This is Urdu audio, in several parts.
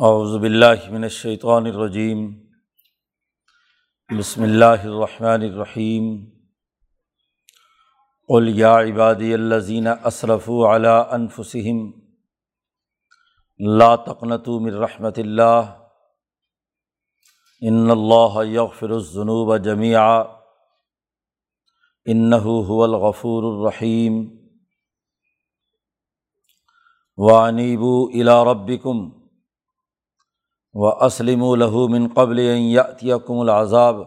اعوذ باللہ من الشیطان الرجیم۔ بسم اللہ الرحمن الرحیم۔ قل یا عبادی الذین اسرفوا علی انفسہم لا تقنطوا من رحمۃ اللہ۔ ان اللہ یغفر الذنوب جميعا انه هو الغفور الرحیم۔ وانیبوا الی ربکم۔ و اسلم من قبل یاتیکم العذاب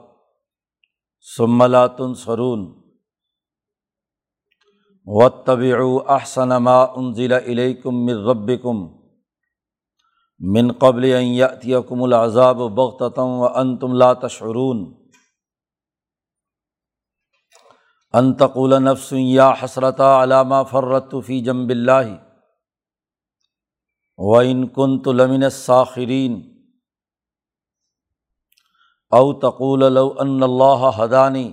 ثم لا تنصرون واتبعوا احسن ما انزل الیکم من ربکم من قبل یاتیکم العذاب بغتۃ وانتم لا تشعرون انتقول نفس یا حسرت علی ما فرطت فی جنب اللہ وَإِن كُنتُ لَمِنَ السَّاخِرِينَ او تقول لو ان اللہ حدانی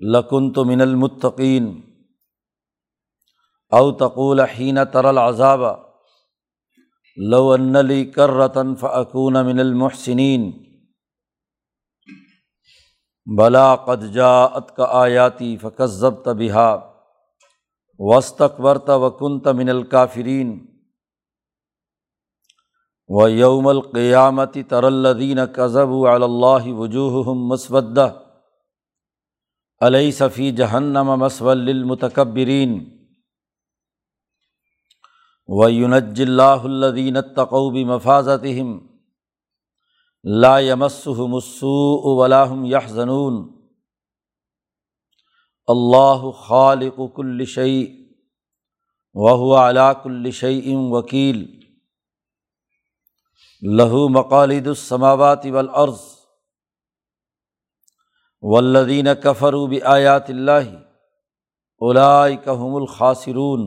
لکن تو من المطقین او تقول حین ترل عذاب لو انلی کر رتن فعقون من المحسنین بلا قد جاءت کا آیاتی فکذب تبہا وسطق ورت وکنت من الکافرین و یوم القیامتی ترالدین کذب اللہ وجوہ مسودہ علیہ صفی جہنم مسول المتکبرین و یونج اللہ الدین تقوب مفاظتہم لا یمسہم السوء ولاحم یحزنون اللہ خالق کل شعی وهو علا کل شعیم وکیل لہو مقالد السماوات والارض والذین کفروا بآیات اللہ اولئک هم الخاسرون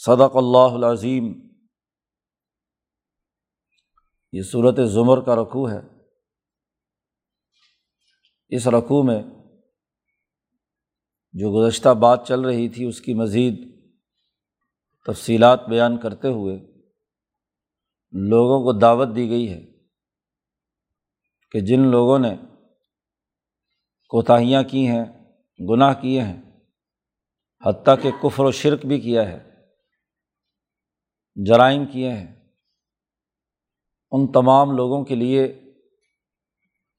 صدق اللہ العظیم یہ صورت زمر کا رقوع ہے اس رقوع میں جو گزشتہ بات چل رہی تھی اس کی مزید تفصیلات بیان کرتے ہوئے لوگوں کو دعوت دی گئی ہے کہ جن لوگوں نے کوتاہیاں کی ہیں، گناہ کیے ہیں، حتیٰ کہ کفر و شرک بھی کیا ہے، جرائم کیے ہیں، ان تمام لوگوں کے لیے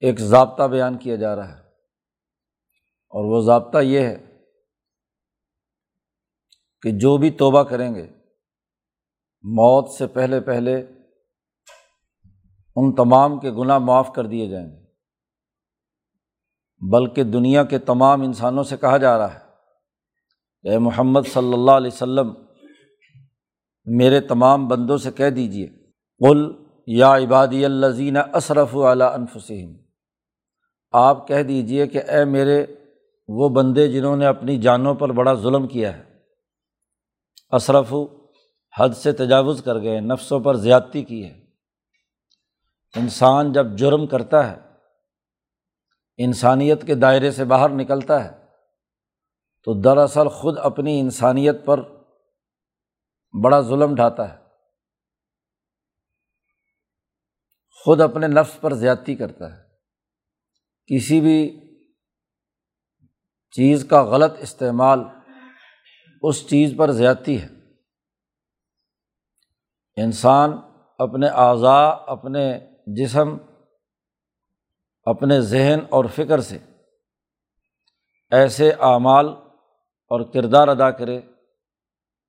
ایک ضابطہ بیان کیا جا رہا ہے۔ اور وہ ضابطہ یہ ہے کہ جو بھی توبہ کریں گے، موت سے پہلے پہلے ان تمام کے گناہ معاف کر دیے جائیں گے۔ بلکہ دنیا کے تمام انسانوں سے کہا جا رہا ہے، اے محمد صلی اللہ علیہ و سلم میرے تمام بندوں سے کہہ دیجیے قل یا عبادی الزین اصرف علیٰ انفسم آپ کہہ دیجیے کہ اے میرے وہ بندے جنہوں نے اپنی جانوں پر بڑا ظلم کیا ہے اشرف حد سے تجاوز کر گئے، نفسوں پر زیادتی کی ہے۔ انسان جب جرم کرتا ہے، انسانیت کے دائرے سے باہر نکلتا ہے، تو دراصل خود اپنی انسانیت پر بڑا ظلم ڈھاتا ہے۔ خود اپنے نفس پر زیادتی کرتا ہے۔ کسی بھی چیز کا غلط استعمال اس چیز پر زیادتی ہے۔ انسان اپنے اعضاء، اپنے جسم اپنے ذہن اور فکر سے ایسے اعمال اور کردار ادا کرے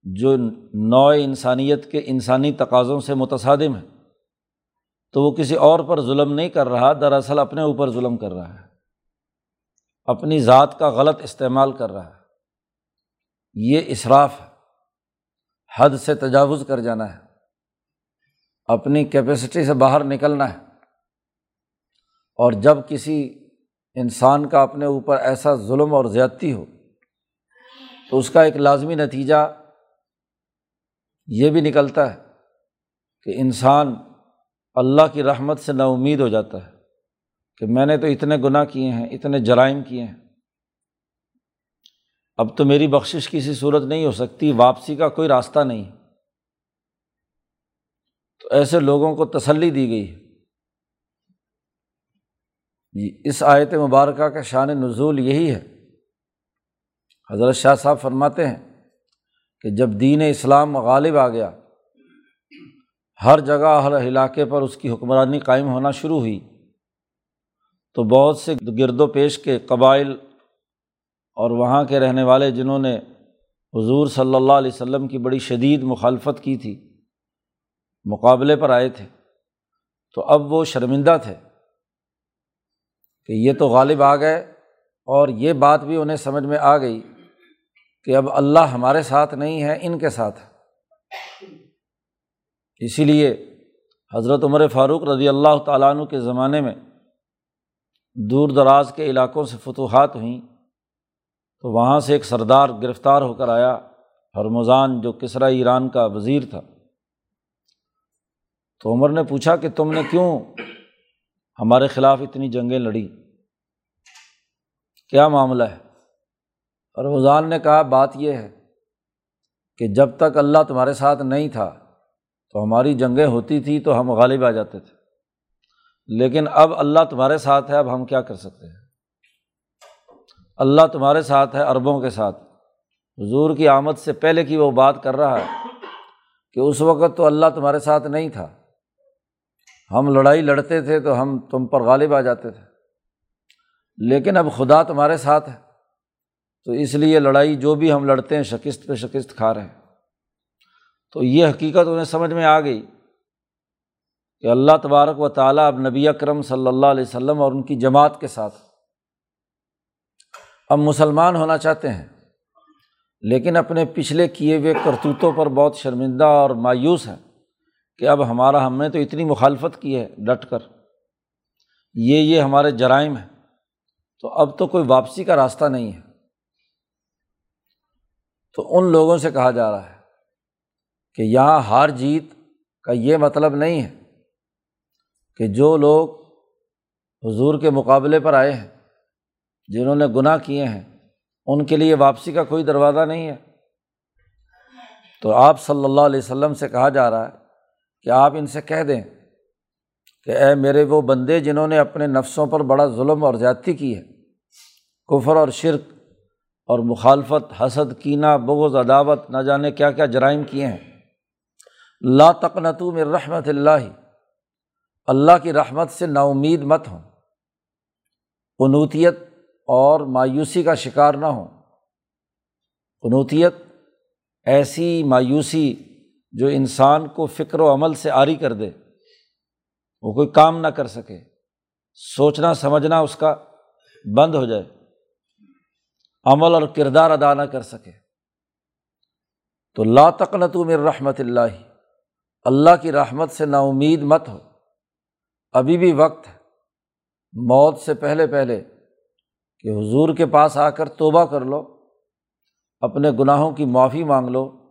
جو نوع انسانیت کے انسانی تقاضوں سے متصادم ہے تو وہ کسی اور پر ظلم نہیں کر رہا، دراصل اپنے اوپر ظلم کر رہا ہے۔ اپنی ذات کا غلط استعمال کر رہا ہے۔ یہ اصراف ہے۔ حد سے تجاوز کر جانا ہے۔ اپنی کیپیسٹی سے باہر نکلنا ہے۔ اور جب کسی انسان کا اپنے اوپر ایسا ظلم اور زیادتی ہو، تو اس کا ایک لازمی نتیجہ یہ بھی نکلتا ہے کہ انسان اللہ کی رحمت سے نا امید ہو جاتا ہے کہ میں نے تو اتنے گناہ کیے ہیں، اتنے جرائم کیے ہیں۔ اب تو میری بخشش کسی صورت نہیں ہو سکتی، واپسی کا کوئی راستہ نہیں۔ تو ایسے لوگوں کو تسلی دی گئی۔ ہے جی اس آیت مبارکہ کا شان نزول یہی ہے۔ حضرت شاہ صاحب فرماتے ہیں کہ جب دین اسلام غالب آ گیا، ہر جگہ، ہر علاقے پر اس کی حکمرانی قائم ہونا شروع ہوئی۔ تو بہت سے گرد و پیش کے قبائل اور وہاں کے رہنے والے جنہوں نے حضور صلی اللہ علیہ وسلم کی بڑی شدید مخالفت کی تھی مقابلے پر آئے تھے۔ تو اب وہ شرمندہ تھے کہ یہ تو غالب آ گئے اور یہ بات بھی انہیں سمجھ میں آ گئی کہ اب اللہ ہمارے ساتھ نہیں ہے، ان کے ساتھ۔ اسی لیے حضرت عمر فاروق رضی اللہ تعالیٰ عنہ کے زمانے میں دور دراز کے علاقوں سے فتوحات ہوئیں۔ تو وہاں سے ایک سردار گرفتار ہو کر آیا ہرمضان جو کسرا ایران کا وزیر تھا۔ تو عمر نے پوچھا کہ تم نے کیوں ہمارے خلاف اتنی جنگیں لڑی؟ کیا معاملہ ہے؟ ہرمضان نے کہا، بات یہ ہے کہ جب تک اللہ تمہارے ساتھ نہیں تھا تو ہماری جنگیں ہوتی تھیں تو ہم غالب آ جاتے تھے۔ لیکن اب اللہ تمہارے ساتھ ہے، اب ہم کیا کر سکتے ہیں؟ اللہ تمہارے ساتھ ہے عربوں کے ساتھ۔ حضور کی آمد سے پہلے کی وہ بات کر رہا ہے کہ اس وقت تو اللہ تمہارے ساتھ نہیں تھا۔ ہم لڑائی لڑتے تھے تو ہم تم پر غالب آ جاتے تھے۔ لیکن اب خدا تمہارے ساتھ ہے۔ تو اس لیے لڑائی جو بھی ہم لڑتے ہیں شکست پہ شکست کھا رہے ہیں۔ تو یہ حقیقت انہیں سمجھ میں آ گئی کہ اللہ تبارک و تعالیٰ اب نبی اکرم صلی اللہ علیہ وسلم اور ان کی جماعت کے ساتھ اب مسلمان ہونا چاہتے ہیں، لیکن اپنے پچھلے کیے ہوئے کرتوتوں پر بہت شرمندہ اور مایوس ہیں۔ کہ اب ہمارا ہم نے تو اتنی مخالفت کی ہے ڈٹ کر۔ یہ یہ ہمارے جرائم ہیں۔ تو اب تو کوئی واپسی کا راستہ نہیں ہے۔ تو ان لوگوں سے کہا جا رہا ہے کہ یہاں ہار جیت کا یہ مطلب نہیں ہے کہ جو لوگ حضور کے مقابلے پر آئے ہیں، جنہوں نے گناہ کیے ہیں، ان کے لیے واپسی کا کوئی دروازہ نہیں ہے۔ تو آپ صلی اللہ علیہ وسلم سے کہا جا رہا ہے کہ آپ ان سے کہہ دیں کہ اے میرے وہ بندے جنہوں نے اپنے نفسوں پر بڑا ظلم اور زیادتی کی ہے، کفر اور شرک اور مخالفت، حسد، کینہ، بغض، عداوت، نہ جانے کیا کیا جرائم کیے ہیں۔ لا تقنتو میں رحمت اللہ۔ اللہ کی رحمت سے نا امید مت ہوں۔ قنوتیت اور مایوسی کا شکار نہ ہوں۔ قنوتیت ایسی مایوسی جو انسان کو فکر و عمل سے عاری کر دے، وہ کوئی کام نہ کر سکے، سوچنا، سمجھنا اس کا بند ہو جائے، عمل اور کردار ادا نہ کر سکے۔ تو لا تقنتو میں رحمت اللہ اللہ کی رحمت سے نا امید مت ہو۔ ابھی بھی وقت ہے، موت سے پہلے پہلے کہ حضور کے پاس آ کر توبہ کر لو، اپنے گناہوں کی معافی مانگ لو۔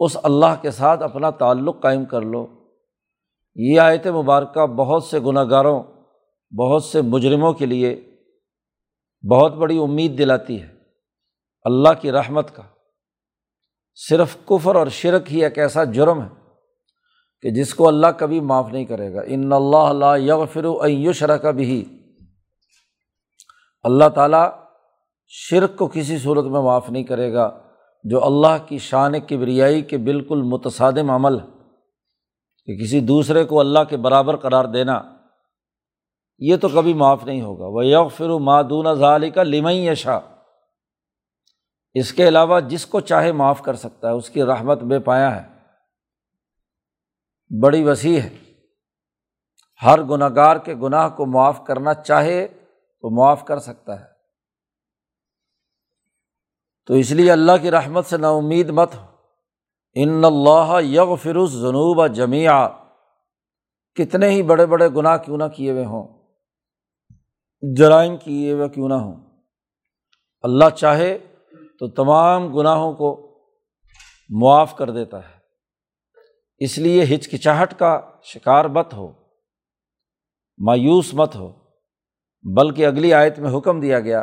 اس اللہ کے ساتھ اپنا تعلق قائم کر لو۔ یہ آیت مبارکہ بہت سے گناہ گاروں بہت سے مجرموں کے لیے بہت بڑی امید دلاتی ہے۔ اللہ کی رحمت کا۔ صرف کفر اور شرک ہی ایک ایسا جرم ہے کہ جس کو اللہ کبھی معاف نہیں کرے گا۔ ان اللہ اللہ یغفر یغفر کا بھی اللہ تعالیٰ شرک کو کسی صورت میں معاف نہیں کرے گا۔ جو اللہ کی شان کبریائی کے بالکل متصادم عمل ہے، کہ کسی دوسرے کو اللہ کے برابر قرار دینا، یہ تو کبھی معاف نہیں ہوگا۔ وہ یغفر مادون ظالی کا لمئی یشا اس کے علاوہ جس کو چاہے معاف کر سکتا ہے، اس کی رحمت بے پایا ہے۔ بڑی وسیع ہے۔ ہر گناہ گار کے گناہ کو معاف کرنا چاہے تو معاف کر سکتا ہے۔ تو اس لیے اللہ کی رحمت سے نا امید مت ہو۔ ان اللہ یغ فروز جنوب جمیا کتنے ہی بڑے بڑے گناہ کیوں نہ کیے ہوئے ہوں۔ جرائم کیے ہوئے کیوں نہ ہوں۔ اللہ چاہے تو تمام گناہوں کو معاف کر دیتا ہے۔ اس لیے ہچکچاہٹ کا شکار مت ہو۔ مایوس مت ہو۔ بلکہ اگلی آیت میں حکم دیا گیا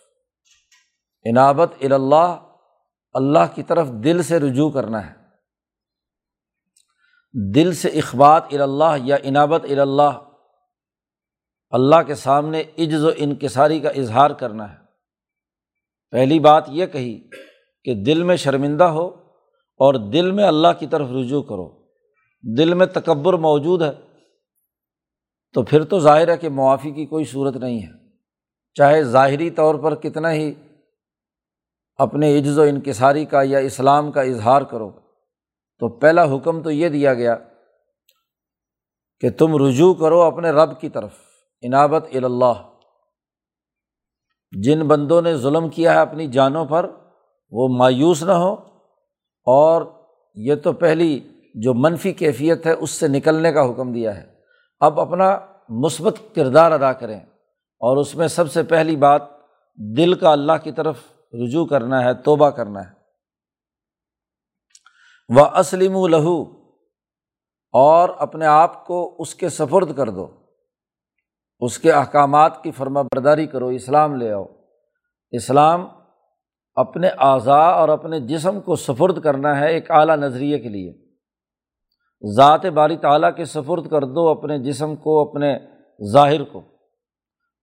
بے اللہ انابت اللہ کی طرف دل سے رجوع کرنا ہے۔ دل سے اخبات الا یا انابت الا اللہ کے سامنے عجز و انکساری کا اظہار کرنا ہے۔ پہلی بات یہ کہی کہ دل میں شرمندہ ہو اور دل میں اللہ کی طرف رجوع کرو۔ دل میں تکبر موجود ہے، تو پھر تو ظاہر ہے کہ معافی کی کوئی صورت نہیں ہے۔ چاہے ظاہری طور پر کتنا ہی اپنے عجز و انکساری کا یا اسلام کا اظہار کرو۔ تو پہلا حکم تو یہ دیا گیا کہ تم رجوع کرو اپنے رب کی طرف انابت الا جن بندوں نے ظلم کیا ہے اپنی جانوں پر، وہ مایوس نہ ہو اور یہ تو پہلی جو منفی کیفیت ہے، اس سے نکلنے کا حکم دیا ہے۔ اب اپنا مثبت کردار ادا کریں۔ اور اس میں سب سے پہلی بات، دل کا اللہ کی طرف رجوع کرنا ہے، توبہ کرنا ہے۔ وہ اسلم و لہو اور اپنے آپ کو اس کے سفرد کر دو۔ اس کے احکامات کی فرما برداری کرو، اسلام لے آؤ۔ اسلام اپنے اعضاء اور اپنے جسم کو سفرد کرنا ہے ایک اعلیٰ نظریے کے لیے۔ ذات باری تعلیٰ کے سفرد کر دو اپنے جسم کو، اپنے ظاہر کو۔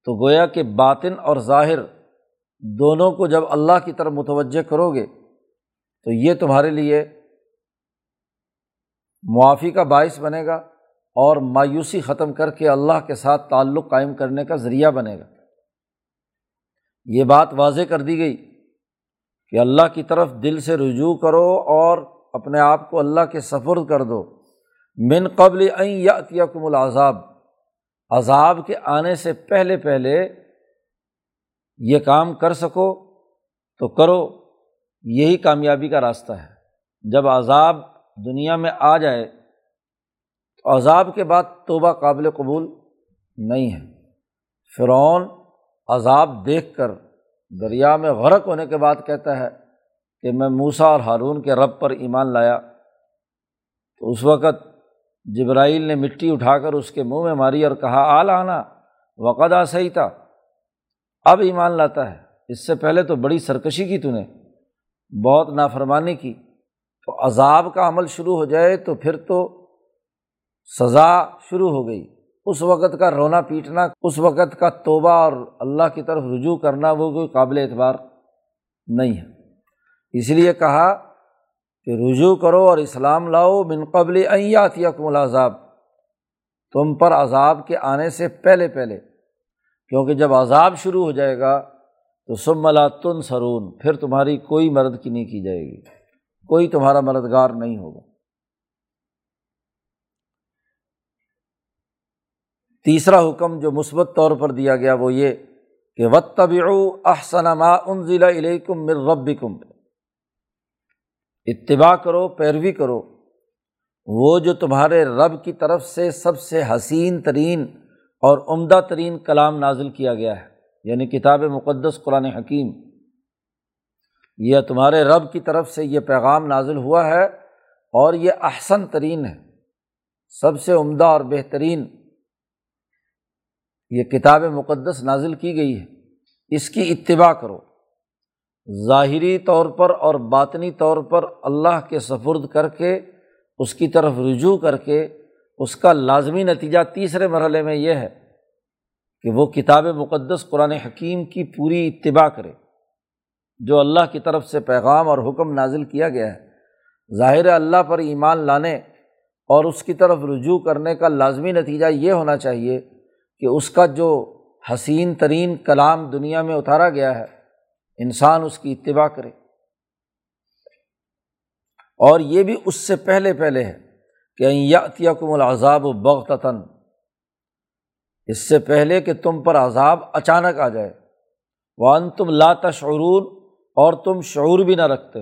تو گویا کہ باطن اور ظاہر دونوں کو جب اللہ کی طرف متوجہ کرو گے، تو یہ تمہارے لیے معافی کا باعث بنے گا اور مایوسی ختم کر کے اللہ کے ساتھ تعلق قائم کرنے کا ذریعہ بنے گا۔ یہ بات واضح کر دی گئی کہ اللہ کی طرف دل سے رجوع کرو اور اپنے آپ کو اللہ کے سفر کر دو۔ من قبل یا کم العذاب، عذاب کے آنے سے پہلے پہلے یہ کام کر سکو تو کرو، یہی کامیابی کا راستہ ہے۔ جب عذاب دنیا میں آ جائے تو عذاب کے بعد توبہ قابل قبول نہیں ہے۔ فرعون عذاب دیکھ کر دریا میں غرق ہونے کے بعد کہتا ہے کہ میں موسا اور ہارون کے رب پر ایمان لایا۔ تو اس وقت جبرائیل نے مٹی اٹھا کر اس کے منہ میں ماری اور کہا آل آنا وقت صحیح تھا اب ایمان لاتا ہے۔ اس سے پہلے تو بڑی سرکشی کی تو نے، بہت نافرمانی کی۔ تو عذاب کا عمل شروع ہو جائے تو پھر تو سزا شروع ہو گئی۔ اس وقت کا رونا پیٹنا، اس وقت کا توبہ اور اللہ کی طرف رجوع کرنا وہ کوئی قابل اعتبار نہیں ہے۔ اس لیے کہا کہ رجوع کرو اور اسلام لاؤ بن قبل ایات یکم العذاب۔ تم پر عذاب کے آنے سے پہلے پہلے کیونکہ جب عذاب شروع ہو جائے گا تو سم ملا تن سرون پھر تمہاری کوئی مرد کی نہیں کی جائے گی۔ کوئی تمہارا مددگار نہیں ہوگا۔ تیسرا حکم جو مثبت طور پر دیا گیا وہ یہ کہ وط طب احسن ما انزل علیکم مر رب کم اتباع کرو، پیروی کرو۔ وہ جو تمہارے رب کی طرف سے سب سے حسین ترین اور عمدہ ترین کلام نازل کیا گیا ہے یعنی کتاب مقدس قرآن حکیم۔ یہ تمہارے رب کی طرف سے یہ پیغام نازل ہوا ہے اور یہ احسن ترین ہے۔ سب سے عمدہ اور بہترین یہ کتاب مقدس نازل کی گئی ہے۔ اس کی اتباع کرو۔ ظاہری طور پر اور باطنی طور پر اللہ کے سفرد کر کے، اس کی طرف رجوع کر کے اس کا لازمی نتیجہ تیسرے مرحلے میں یہ ہے کہ وہ کتاب مقدس قرآن حکیم کی پوری اتباع کرے، جو اللہ کی طرف سے پیغام اور حکم نازل کیا گیا ہے۔ ظاہر اللہ پر ایمان لانے اور اس کی طرف رجوع کرنے کا لازمی نتیجہ یہ ہونا چاہیے کہ اس کا جو حسین ترین کلام دنیا میں اتارا گیا ہے، انسان اس کی اتباع کرے۔ اور یہ بھی اس سے پہلے پہلے ہے۔ کہ یاتیا العذاب و بغتاً اس سے پہلے کہ تم پر عذاب اچانک آ جائے۔ وان تم لاتشعرون اور تم شعور بھی نہ رکھتے۔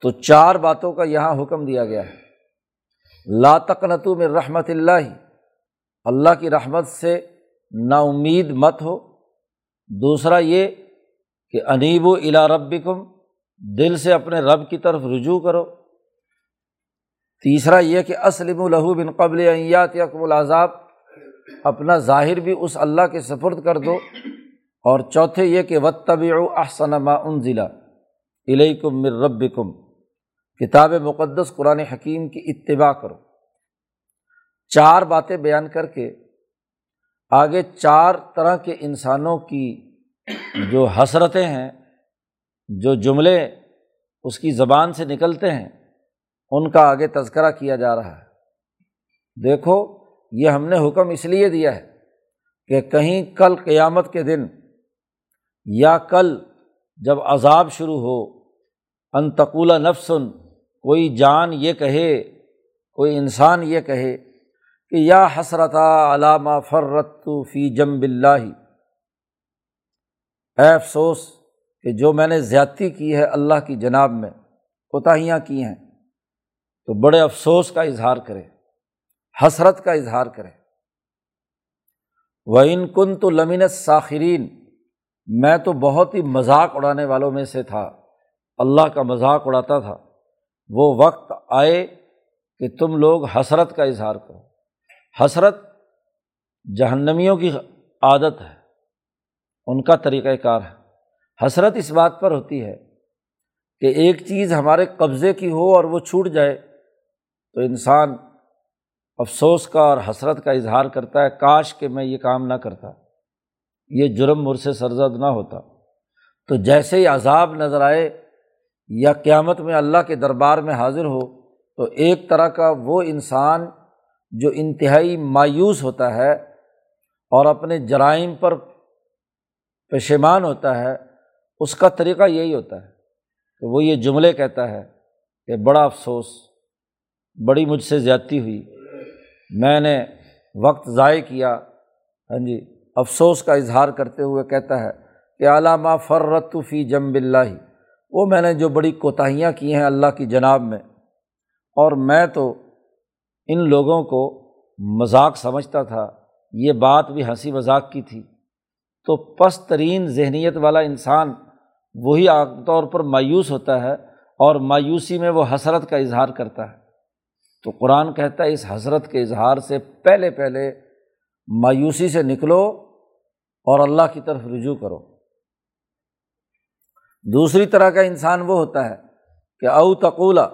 تو چار باتوں کا یہاں حکم دیا گیا ہے۔ لا تقنتو میں رحمت اللہ اللہ کی رحمت سے نا امید مت ہو۔ دوسرا یہ کہ انیب و الا ربکم، دل سے اپنے رب کی طرف رجوع کرو۔ تیسرا یہ کہ اسلم الہو بن قبل ایات یکم العذاب، اپنا ظاہر بھی اس اللہ کے سفرد کر دو۔ اور چوتھے یہ کہ وط طبی احسن ما ان ضلع علیکم مر رب کم کتاب مقدس قرآن حکیم کی اتباع کرو۔ چار باتیں بیان کر کے آگے چار طرح کے انسانوں کی جو حسرتیں ہیں، جو جملے اس کی زبان سے نکلتے ہیں ان کا آگے تذکرہ کیا جا رہا ہے۔ دیکھو، یہ ہم نے حکم اس لیے دیا ہے کہ کہیں کل قیامت کے دن یا کل جب عذاب شروع ہو انتقول نفسن، کوئی جان یہ کہے، کوئی انسان یہ کہے کہ یا حسرت علامہ فرت فی جم بلّہ اے افسوس کہ جو میں نے زیادتی کی ہے اللہ کی جناب میں، کوتاہیاں کی ہیں۔ تو بڑے افسوس کا اظہار کرے، حسرت کا اظہار کرے۔ وہ ان کن تو لمن ساخرین میں تو بہت ہی مذاق اڑانے والوں میں سے تھا۔ اللہ کا مذاق اڑاتا تھا۔ وہ وقت آئے کہ تم لوگ حسرت کا اظہار کرو۔ حسرت جہنمیوں کی عادت ہے، ان کا طریقۂ کار ہے۔ حسرت اس بات پر ہوتی ہے کہ ایک چیز ہمارے قبضے کی ہو اور وہ چھوٹ جائے۔ تو انسان افسوس کا اور حسرت کا اظہار کرتا ہے، کاش کہ میں یہ کام نہ کرتا۔ یہ جرم مر سے سرزد نہ ہوتا۔ تو جیسے ہی عذاب نظر آئے یا قیامت میں اللہ کے دربار میں حاضر ہو، تو ایک طرح کا وہ انسان جو انتہائی مایوس ہوتا ہے اور اپنے جرائم پر پشیمان ہوتا ہے، اس کا طریقہ یہی ہوتا ہے کہ وہ یہ جملے کہتا ہے کہ بڑا افسوس۔ بڑی مجھ سے زیادتی ہوئی۔ میں نے وقت ضائع کیا۔ ہاں جی افسوس کا اظہار کرتے ہوئے کہتا ہے کہ علامہ فرت فی جم بلّہ وہ میں نے جو بڑی کوتاہیاں کی ہیں اللہ کی جناب میں، اور میں تو ان لوگوں کو مذاق سمجھتا تھا۔ یہ بات بھی ہنسی مذاق کی تھی۔ تو پس ترین ذہنیت والا انسان وہی عام طور پر مایوس ہوتا ہے اور مایوسی میں وہ حسرت کا اظہار کرتا ہے۔ تو قرآن کہتا ہے، اس حسرت کے اظہار سے پہلے پہلے مایوسی سے نکلو اور اللہ کی طرف رجوع کرو۔ دوسری طرح کا انسان وہ ہوتا ہے کہ او تقولہ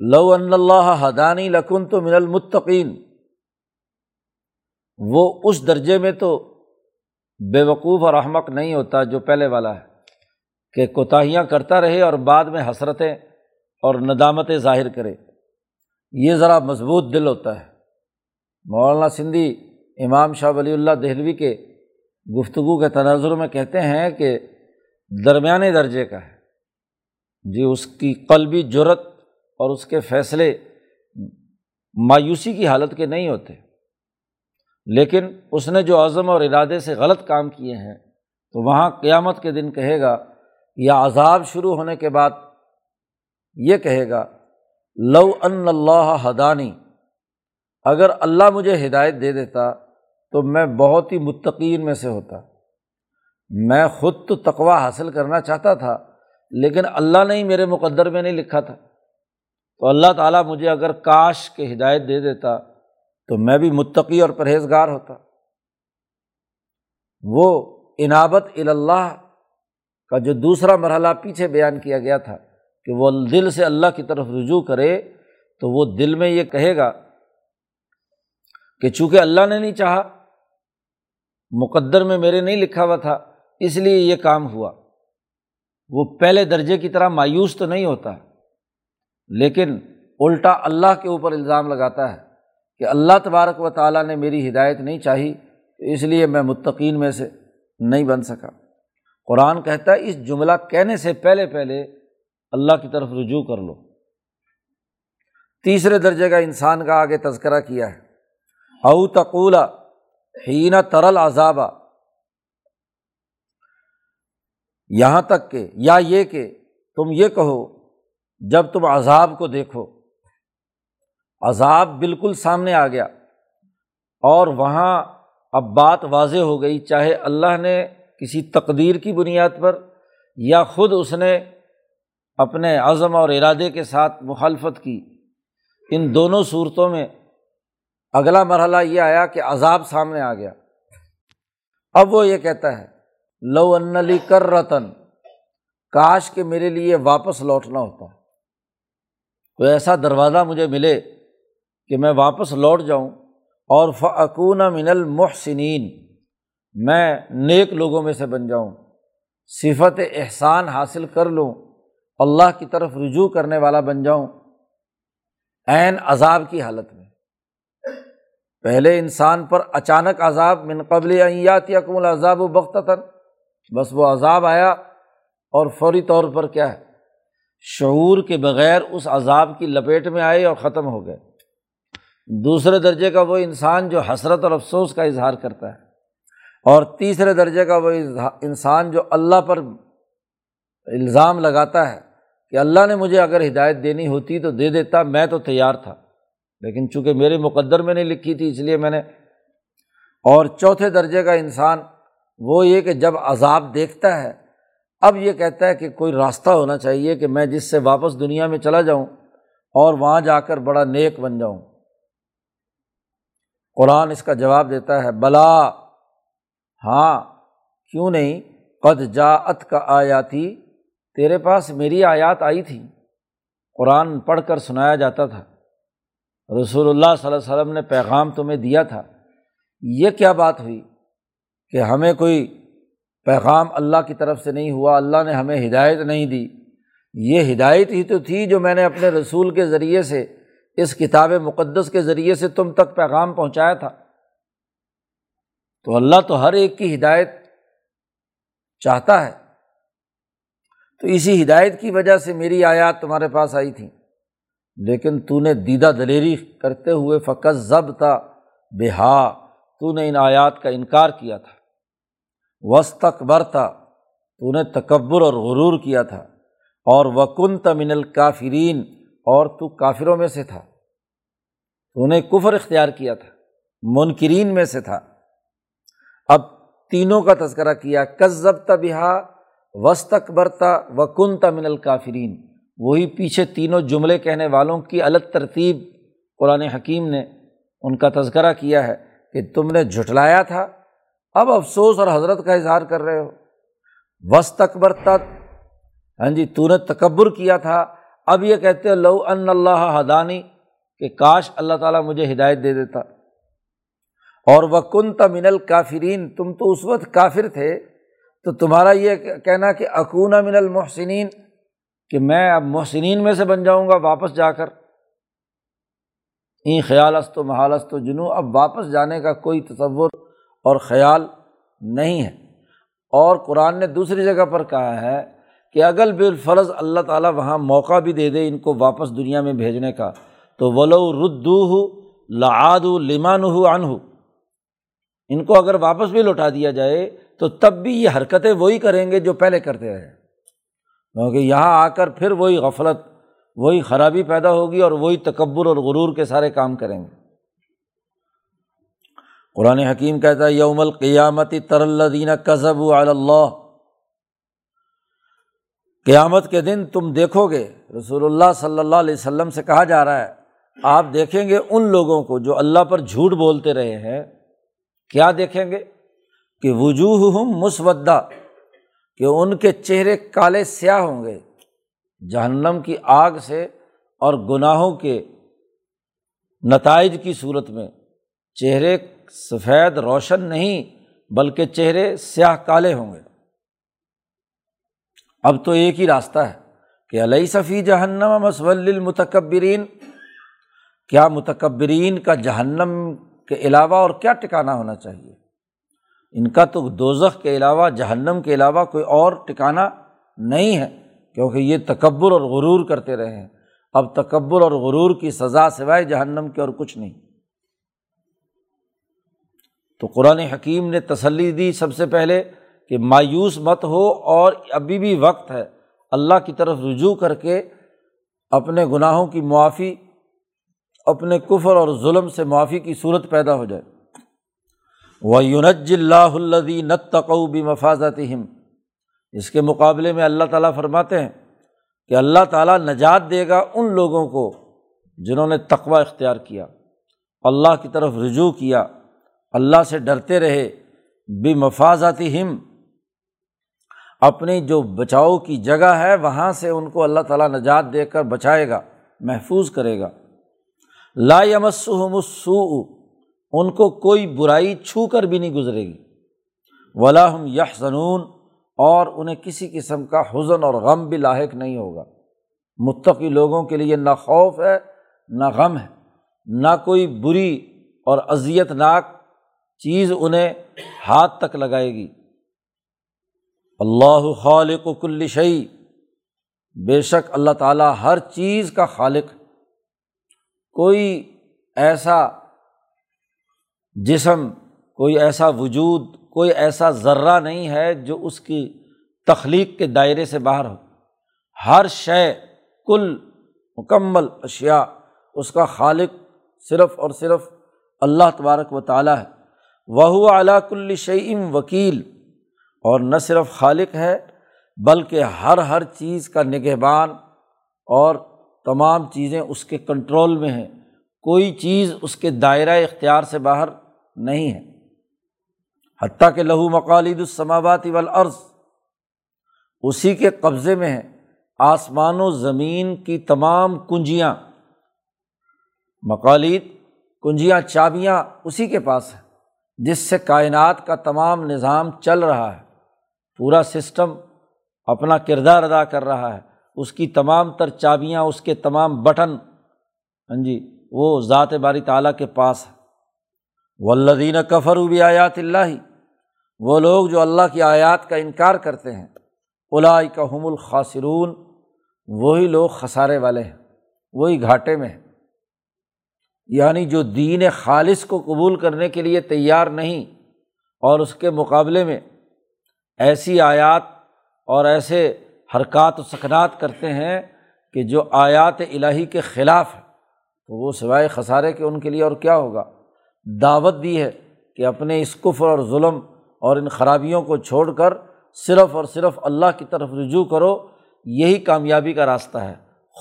لو ان اللہ حدانی لکن تو من المتقین۔ وہ اس درجے میں تو بے وقوف اور احمق نہیں ہوتا جو پہلے والا ہے، کہ کوتاہیاں کرتا رہے اور بعد میں حسرتیں اور ندامتیں ظاہر کرے۔ یہ ذرا مضبوط دل ہوتا ہے۔ مولانا سندھی، امام شاہ ولی اللہ دہلوی کے گفتگو کے تناظر میں کہتے ہیں کہ درمیانے درجے کا ہے۔ جی اس کی قلبی جرت اور اس کے فیصلے مایوسی کی حالت کے نہیں ہوتے۔ لیکن اس نے جو عزم اور ارادے سے غلط کام کیے ہیں، تو وہاں قیامت کے دن کہے گا، یا عذاب شروع ہونے کے بعد یہ کہے گا لو ان اللہ ہدانی، اگر اللہ مجھے ہدایت دے دیتا تو میں بہت ہی متقین میں سے ہوتا۔ میں خود تو تقوا حاصل کرنا چاہتا تھا، لیکن اللہ نے ہی میرے مقدر میں نہیں لکھا تھا۔ تو اللہ تعالیٰ مجھے اگر کاش کے ہدایت دے دیتا تو میں بھی متقی اور پرہیزگار ہوتا۔ وہ انابت اللہ کا جو دوسرا مرحلہ پیچھے بیان کیا گیا تھا۔ کہ وہ دل سے اللہ کی طرف رجوع کرے تو وہ دل میں یہ کہے گا کہ چونکہ اللہ نے نہیں چاہا، مقدر میں میرے نہیں لکھا ہوا تھا، اس لیے یہ کام ہوا۔ وہ پہلے درجے کی طرح مایوس تو نہیں ہوتا، لیکن الٹا اللہ کے اوپر الزام لگاتا ہے کہ اللہ تبارک و تعالیٰ نے میری ہدایت نہیں چاہی تو اس لیے میں متقین میں سے نہیں بن سکا۔ قرآن کہتا ہے، اس جملہ کہنے سے پہلے پہلے اللہ کی طرف رجوع کر لو۔ تیسرے درجے کا انسان کا آگے تذکرہ کیا ہے۔ او تقولہ ہین ترل عذابہ یہاں تک کہ یا یہ کہ تم یہ کہو، جب تم عذاب کو دیکھو۔ عذاب بالکل سامنے آ گیا۔ اور وہاں اب بات واضح ہو گئی، چاہے اللہ نے کسی تقدیر کی بنیاد پر یا خود اس نے اپنے عزم اور ارادے کے ساتھ مخالفت کی۔ ان دونوں صورتوں میں اگلا مرحلہ یہ آیا کہ عذاب سامنے آ گیا۔ اب وہ یہ کہتا ہے، لو انلی کر رتن کاش کے میرے لیے واپس لوٹنا ہوتا۔ کوئی ایسا دروازہ مجھے ملے کہ میں واپس لوٹ جاؤں۔ اور فعقون من المحسنین، میں نیک لوگوں میں سے بن جاؤں۔ صفت احسان حاصل کر لوں۔ اللہ کی طرف رجوع کرنے والا بن جاؤں عین عذاب کی حالت میں۔ پہلے انسان پر اچانک عذاب، من قبل ایات یقم العذاب و بختتاً بس وہ عذاب آیا اور فوری طور پر کیا ہے؟ شعور کے بغیر اس عذاب کی لپیٹ میں آئے اور ختم ہو گئے۔ دوسرے درجے کا وہ انسان جو حسرت اور افسوس کا اظہار کرتا ہے۔ اور تیسرے درجے کا وہ انسان جو اللہ پر الزام لگاتا ہے۔ کہ اللہ نے مجھے اگر ہدایت دینی ہوتی تو دے دیتا، میں تو تیار تھا۔ لیکن چونکہ میرے مقدر میں نہیں لکھی تھی، اس لیے میں نے اور چوتھے درجے کا انسان وہ یہ کہ جب عذاب دیکھتا ہے، اب یہ کہتا ہے کہ کوئی راستہ ہونا چاہیے کہ میں جس سے واپس دنیا میں چلا جاؤں اور وہاں جا کر بڑا نیک بن جاؤں۔ قرآن اس کا جواب دیتا ہے، بلا ہاں کیوں نہیں؟ قد جا ات کا آیا تھی تیرے پاس میری آیات آئی تھی، قرآن پڑھ کر سنایا جاتا تھا۔ رسول اللہ صلی اللہ علیہ وسلم نے پیغام تمہیں دیا تھا۔ یہ کیا بات ہوئی کہ ہمیں کوئی پیغام اللہ کی طرف سے نہیں ہوا، اللہ نے ہمیں ہدایت نہیں دی۔ یہ ہدایت ہی تو تھی جو میں نے اپنے رسول کے ذریعے سے، اس کتاب مقدس کے ذریعے سے تم تک پیغام پہنچایا تھا۔ تو اللہ تو ہر ایک کی ہدایت چاہتا ہے۔ تو اسی ہدایت کی وجہ سے میری آیات تمہارے پاس آئی تھیں۔ لیکن تو نے دیدہ دلیری کرتے ہوئے فقط ضب تھا بہا تو نے ان آیات کا انکار کیا تھا۔ وسطبر تھا تو نے تکبر اور غرور کیا تھا۔ اور وکن تمن الکافرین اور تو کافروں میں سے تھا۔ تو نے کفر اختیار کیا تھا، منکرین میں سے تھا۔ اب تینوں کا تذکرہ کیا کذب بہا وسط برتا و کن تمن الکافرین وہی پیچھے تینوں جملے کہنے والوں کی الگ ترتیب قرآن حکیم نے ان کا تذکرہ کیا ہے کہ تم نے جھٹلایا تھا، اب افسوس اور حضرت کا اظہار کر رہے ہو۔ وسط برتا ہاں جی تو نے تکبر کیا تھا۔ اب یہ کہتے لو ان اللہ حدانی کہ کاش اللہ تعالیٰ مجھے ہدایت دے دیتا۔ اور وہ کن تمن الکافرین تم تو اس وقت کافر تھے۔ تو تمہارا یہ کہنا کہ اکون من المحسنین، کہ میں اب محسنین میں سے بن جاؤں گا واپس جا کر۔ این خیال است و محالست و جنو اب واپس جانے کا کوئی تصور اور خیال نہیں ہے۔ اور قرآن نے دوسری جگہ پر کہا ہے کہ اگر بالفرض اللہ تعالیٰ وہاں موقع بھی دے دے ان کو واپس دنیا میں بھیجنے کا۔ تو ولو ردو ہو لعاد لمان ہو ان کو اگر واپس بھی لوٹا دیا جائے تو تب بھی یہ حرکتیں وہی کریں گے جو پہلے کرتے رہے۔ کیونکہ یہاں آ کر پھر وہی غفلت، وہی خرابی پیدا ہوگی اور وہی تکبر اور غرور کے سارے کام کریں گے۔ قرآن حکیم کہتا ہے، یوم القیامتی تر اللہ کذب اللہ۔ قیامت کے دن تم دیکھو گے، رسول اللہ صلی اللہ علیہ وسلم سے کہا جا رہا ہے، آپ دیکھیں گے ان لوگوں کو جو اللہ پر جھوٹ بولتے رہے ہیں۔ کیا دیکھیں گے؟ کہ وجوہ ہوں مسودہ، کہ ان کے چہرے کالے سیاہ ہوں گے، جہنم کی آگ سے اور گناہوں کے نتائج کی صورت میں۔ چہرے سفید روشن نہیں، بلکہ چہرے سیاہ کالے ہوں گے۔ اب تو ایک ہی راستہ ہے کہ علیہ صفی جہنم مسول المتکبرین کیا متکبرین کا جہنم کے علاوہ اور کیا ٹکانا ہونا چاہیے؟ ان کا تو دوزخ کے علاوہ، جہنم کے علاوہ کوئی اور ٹکانا نہیں ہے، کیونکہ یہ تکبر اور غرور کرتے رہے ہیں۔ اب تکبر اور غرور کی سزا سوائے جہنم کے اور کچھ نہیں۔ تو قرآن حکیم نے تسلی دی سب سے پہلے کہ مایوس مت ہو اور ابھی بھی وقت ہے۔ اللہ کی طرف رجوع کر کے اپنے گناہوں کی معافی، اپنے کفر اور ظلم سے معافی کی صورت پیدا ہو جائے۔ وہ یونج اللہ الدی نت تقوبی مفاظت ہم اس کے مقابلے میں اللہ تعالیٰ فرماتے ہیں کہ اللہ تعالیٰ نجات دے گا ان لوگوں کو جنہوں نے تقوا اختیار کیا، اللہ کی طرف رجوع کیا، اللہ سے ڈرتے رہے۔ بے مفاظاتی ہم اپنی جو بچاؤ کی جگہ ہے، وہاں سے ان کو اللہ تعالیٰ نجات دے کر بچائے گا، محفوظ کرے گا۔ لا یمسو ان کو کوئی برائی چھو کر بھی نہیں گزرے گی۔ ولاحم یح زنون اور انہیں کسی قسم کا حزن اور غم بھی لاحق نہیں ہوگا۔ متقی لوگوں کے لیے نہ خوف ہے، نہ غم ہے۔ نہ کوئی بری اور اذیت ناک چیز انہیں ہاتھ تک لگائے گی۔ اللہ خالق و کل شعی بے شک اللہ تعالیٰ ہر چیز کا خالق کوئی ایسا جسم کوئی ایسا وجود، کوئی ایسا ذرہ نہیں ہے جو اس کی تخلیق کے دائرے سے باہر ہو۔ ہر شے، کل مکمل اشیا اس کا خالق صرف اور صرف اللہ تبارک و تعالیٰ ہے۔ وہ اعلیٰ کل شعیم وکیل۔ اور نہ صرف خالق ہے، بلکہ ہر ہر چیز کا نگہبان اور تمام چیزیں اس کے کنٹرول میں ہیں۔ کوئی چیز اس کے دائرۂ اختیار سے باہر نہیں ہے۔ حتیٰ کہ لہو مقالد السماواتی والارض، اسی کے قبضے میں ہے آسمان و زمین کی تمام کنجیاں مقالد کنجیاں، چابیاں اسی کے پاس ہیں، جس سے کائنات کا تمام نظام چل رہا ہے۔ پورا سسٹم اپنا کردار ادا کر رہا ہے۔ اس کی تمام تر چابیاں، اس کے تمام بٹن ہاں جی وہ ذات باری تعالیٰ کے پاس ہے ولدین کفر بھی آیات اللہ، وہ لوگ جو اللہ کی آیات کا انکار کرتے ہیں الائی کا حم الخاصرون وہی لوگ خسارے والے ہیں، وہی گھاٹے میں ہیں۔ یعنی جو دین خالص کو قبول کرنے کے لیے تیار نہیں، اور اس کے مقابلے میں ایسی آیات اور ایسے حرکات و سکنات کرتے ہیں کہ جو آیات الہی کے خلاف ہے تو وہ سوائے خسارے کے ان کے لیے اور کیا ہوگا؟ دعوت دی ہے کہ اپنے اس کفر اور ظلم اور ان خرابیوں کو چھوڑ کر صرف اور صرف اللہ کی طرف رجوع کرو، یہی کامیابی کا راستہ ہے۔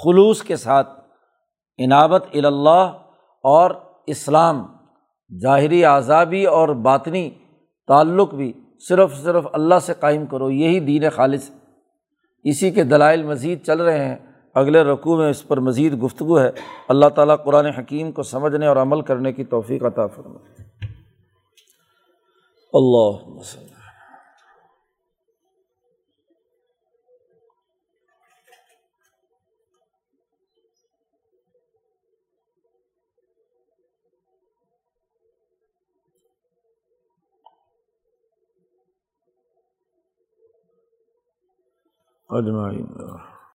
خلوص کے ساتھ عنابت الا اور اسلام، ظاہری اعضابی اور باطنی تعلق بھی صرف صرف اللہ سے قائم کرو، یہی دین خالص۔ اسی کے دلائل مزید چل رہے ہیں۔ اگلے رقوع میں اس پر مزید گفتگو ہے۔ اللہ تعالیٰ قرآن حکیم کو سمجھنے اور عمل کرنے کی توفیق عطا فرمائے۔ اللہ اجمعین۔